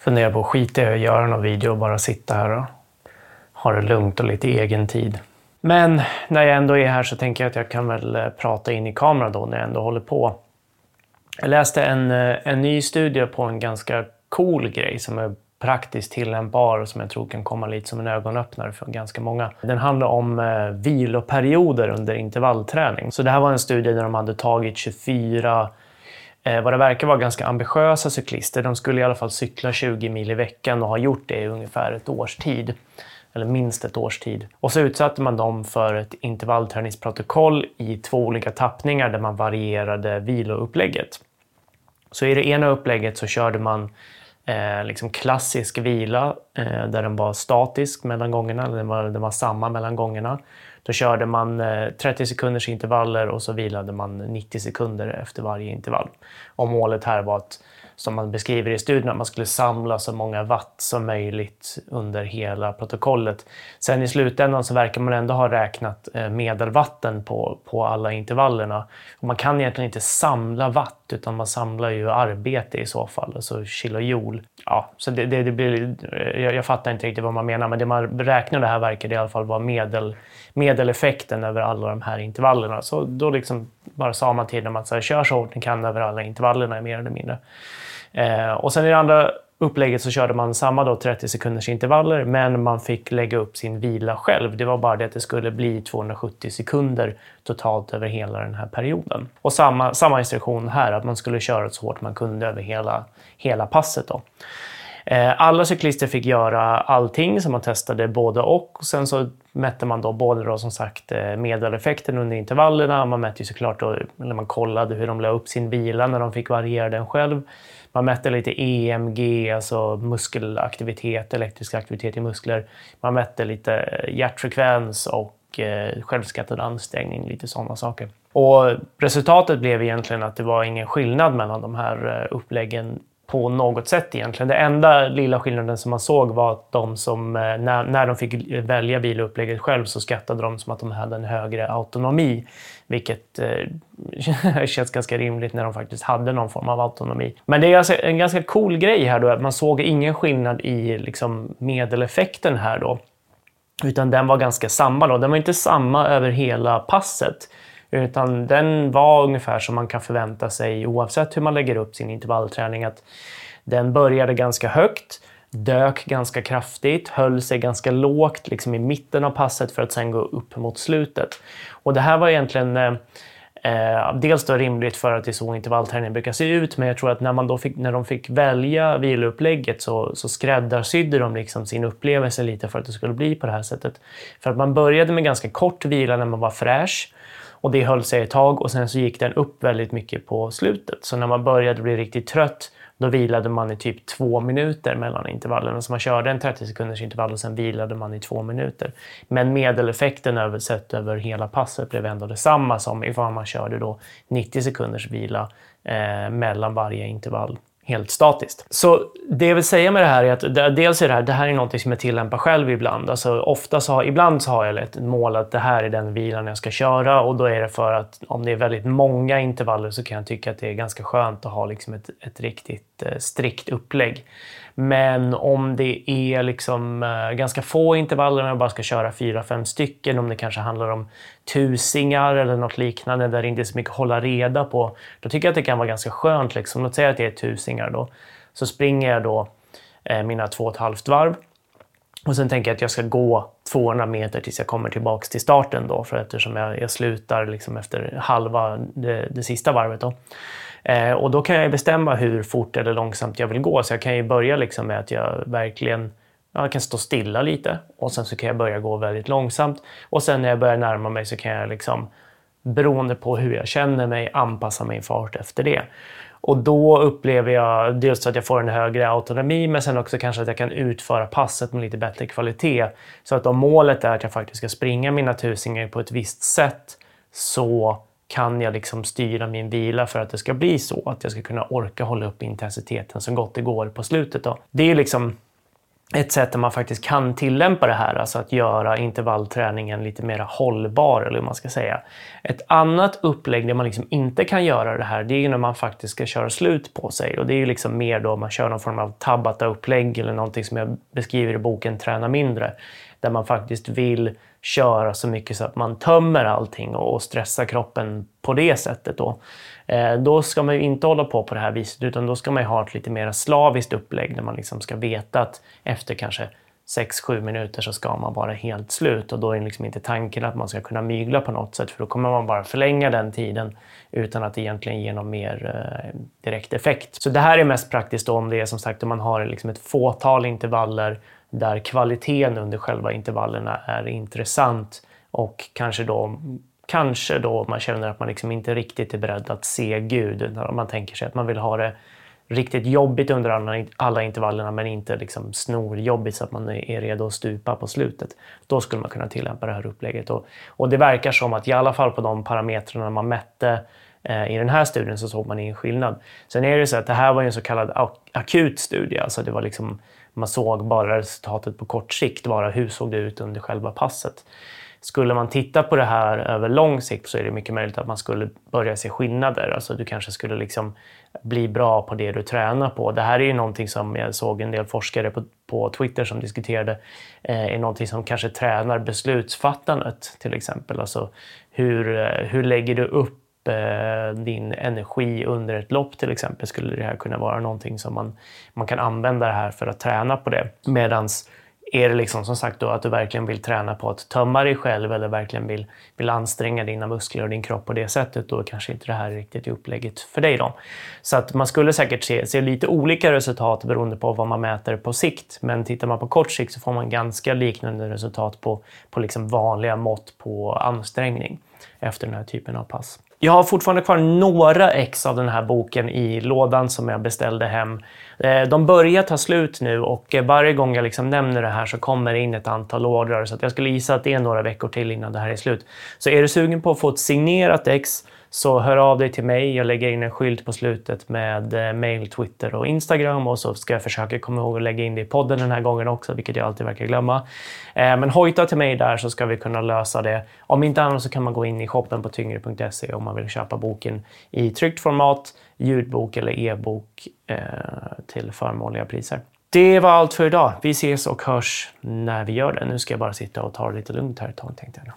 funderar på att skita i att göra någon video och bara sitta här och ha det lugnt och lite egen tid. Men när jag ändå är här så tänker jag att jag kan väl eh, prata in i kameran då när jag ändå håller på. Jag läste en, eh, en ny studie på en ganska cool grej som är praktiskt tillämpbar och som jag tror kan komma lite som en ögonöppnare för ganska många. Den handlar om eh, viloperioder under intervallträning. Så det här var en studie där de hade tagit 24 eh, vad det verkar vara ganska ambitiösa cyklister. De skulle i alla fall cykla 20 mil i veckan och har gjort det i ungefär ett års tid. Eller minst ett års tid. Och så utsatte man dem för ett intervallträningsprotokoll i två olika tappningar där man varierade viloupplägget. Så i det ena upplägget så körde man eh, liksom klassisk vila eh, där den var statisk mellan gångerna, den var, den var samma mellan gångerna. Då körde man eh, 30 sekunders intervaller och så vilade man 90 sekunder efter varje intervall. Och målet här var att som man beskriver i studien, att man skulle samla så många watt som möjligt under hela protokollet. Sen i slutändan så verkar man ändå ha räknat eh, medelvatten på, på alla intervallerna. Och man kan egentligen inte samla watt, utan man samlar ju arbete i så fall, alltså kilojoule. Ja, så det, det, det blir, eh, jag, jag, fattar inte riktigt vad man menar, men det man räknar det här verkar i alla fall vara medel, medeleffekten över alla de här intervallerna. Så då liksom bara sa man till dem att så här, kör så hårt ni kan över alla intervallerna, mer eller mindre. Eh, och sen i det andra upplägget så körde man samma då 30 sekunders intervaller, men man fick lägga upp sin vila själv. Det var bara det att det skulle bli 270 sekunder totalt över hela den här perioden. Och samma, samma instruktion här, att man skulle köra så hårt man kunde över hela, hela passet. Då. Eh, alla cyklister fick göra allting, så man testade både och. och sen så mätte man då både då som sagt eh, medeleffekten under intervallerna, man mätte ju såklart då, eller man kollade hur de la upp sin vila när de fick variera den själv. Man mätte lite EMG, alltså muskelaktivitet, elektrisk aktivitet i muskler. Man mätte lite eh, hjärtfrekvens och självskattad ansträngning, lite sådana saker. Och resultatet blev egentligen att det var ingen skillnad mellan de här uppläggen på något sätt egentligen. Det enda lilla skillnaden som man såg var att de som, eh, när, när de fick välja bilupplägget själv så skattade de som att de hade en högre autonomi. Vilket eh, känns ganska rimligt när de faktiskt hade någon form av autonomi. Men det är alltså en ganska cool grej här då, att man såg ingen skillnad i liksom, medeleffekten här då. Utan den var ganska samma då. Den var inte samma över hela passet. Utan den var ungefär som man kan förvänta sig oavsett hur man lägger upp sin intervallträning. Att den började ganska högt, dök ganska kraftigt, höll sig ganska lågt liksom i mitten av passet för att sen gå upp mot slutet. Och det här var egentligen eh, dels då rimligt för att det är så intervallträningen brukar se ut, men jag tror att när, man då fick, när de fick välja viloupplägget så, så skräddarsydde de liksom sin upplevelse lite för att det skulle bli på det här sättet. För att man började med ganska kort vila när man var fräsch och det höll sig ett tag och sen så gick den upp väldigt mycket på slutet. Så när man började bli riktigt trött, då vilade man i typ två minuter mellan intervallerna. Så man körde en 30 sekunders intervall och sen vilade man i två minuter. Men medeleffekten översett över hela passet blev ändå detsamma som ifall man körde då 90 sekunders vila eh, mellan varje intervall helt statiskt. Så det jag vill säga med det här är att dels är det här, det här är något som jag tillämpar själv ibland. Alltså ofta så har, ibland så har jag ett mål att det här är den vilan jag ska köra och då är det för att om det är väldigt många intervaller så kan jag tycka att det är ganska skönt att ha liksom ett, ett riktigt eh, strikt upplägg. Men om det är liksom eh, ganska få intervaller, om jag bara ska köra fyra, fem stycken, om det kanske handlar om tusingar eller något liknande där det inte är så mycket att hålla reda på, då tycker jag att det kan vara ganska skönt. Liksom. Låt säga att det är tusingar då. Så springer jag då eh, mina två och ett halvt varv och sen tänker jag att jag ska gå 200 meter tills jag kommer tillbaks till starten då, för eftersom jag, jag slutar liksom efter halva det, det sista varvet. Då. Eh, och då kan jag bestämma hur fort eller långsamt jag vill gå. Så jag kan ju börja liksom med att jag verkligen jag kan stå stilla lite och sen så kan jag börja gå väldigt långsamt. Och sen när jag börjar närma mig så kan jag liksom, beroende på hur jag känner mig, anpassa min fart efter det. Och då upplever jag dels att jag får en högre autonomi, men sen också kanske att jag kan utföra passet med lite bättre kvalitet. Så att om målet är att jag faktiskt ska springa mina tusingar på ett visst sätt så kan jag liksom styra min vila för att det ska bli så. Att jag ska kunna orka hålla upp intensiteten så gott det går på slutet. Då. Det är liksom ett sätt där man faktiskt kan tillämpa det här, alltså att göra intervallträningen lite mer hållbar, eller hur man ska säga. Ett annat upplägg där man liksom inte kan göra det här, det är ju när man faktiskt ska köra slut på sig. Och det är ju liksom mer då man kör någon form av Tabata-upplägg eller någonting som jag beskriver i boken Träna mindre. Där man faktiskt vill köra så mycket så att man tömmer allting och stressar kroppen på det sättet. Då. Eh, då ska man ju inte hålla på på det här viset utan då ska man ha ett lite mer slaviskt upplägg där man liksom ska veta att efter kanske 6-7 minuter så ska man vara helt slut och då är liksom inte tanken att man ska kunna mygla på något sätt för då kommer man bara förlänga den tiden utan att egentligen ge någon mer eh, direkt effekt. Så det här är mest praktiskt då om det är som sagt om man har liksom ett fåtal intervaller där kvaliteten under själva intervallerna är intressant och kanske då Kanske då man känner att man liksom inte riktigt är beredd att se Gud. Man tänker sig att man vill ha det riktigt jobbigt under alla, alla intervallerna men inte liksom snorjobbigt så att man är redo att stupa på slutet. Då skulle man kunna tillämpa det här upplägget. Och, och det verkar som att i alla fall på de parametrarna man mätte eh, i den här studien så såg man ingen skillnad. Sen är det så att det här var en så kallad ak akut studie. Alltså det var liksom, man såg bara resultatet på kort sikt. Bara hur såg det ut under själva passet. Skulle man titta på det här över lång sikt så är det mycket möjligt att man skulle börja se skillnader. Alltså du kanske skulle liksom bli bra på det du tränar på. Det här är ju någonting som jag såg en del forskare på, på Twitter som diskuterade, eh, är någonting som kanske tränar beslutsfattandet till exempel. Alltså hur, eh, hur lägger du upp eh, din energi under ett lopp till exempel skulle det här kunna vara någonting som man, man kan använda det här för att träna på det. Medans är det liksom som sagt då att du verkligen vill träna på att tömma dig själv eller verkligen vill, vill anstränga dina muskler och din kropp på det sättet, då kanske inte det här är riktigt upplägget för dig. Då. Så att man skulle säkert se, se lite olika resultat beroende på vad man mäter på sikt. Men tittar man på kort sikt så får man ganska liknande resultat på, på liksom vanliga mått på ansträngning efter den här typen av pass. Jag har fortfarande kvar några ex av den här boken i lådan som jag beställde hem. Eh, de börjar ta slut nu och eh, varje gång jag liksom nämner det här så kommer det in ett antal ordrar. Så jag skulle gissa att det är några veckor till innan det här är slut. Så är du sugen på att få ett signerat ex så hör av dig till mig. Jag lägger in en skylt på slutet med eh, mail, Twitter och Instagram och så ska jag försöka komma ihåg att lägga in det i podden den här gången också, vilket jag alltid verkar glömma. Eh, men hojta till mig där så ska vi kunna lösa det. Om inte annat så kan man gå in i shoppen på tyngre.se om man vill köpa boken i tryckt format, ljudbok eller e-bok eh, till förmånliga priser. Det var allt för idag. Vi ses och hörs när vi gör det. Nu ska jag bara sitta och ta det lite lugnt här ett tag tänkte jag.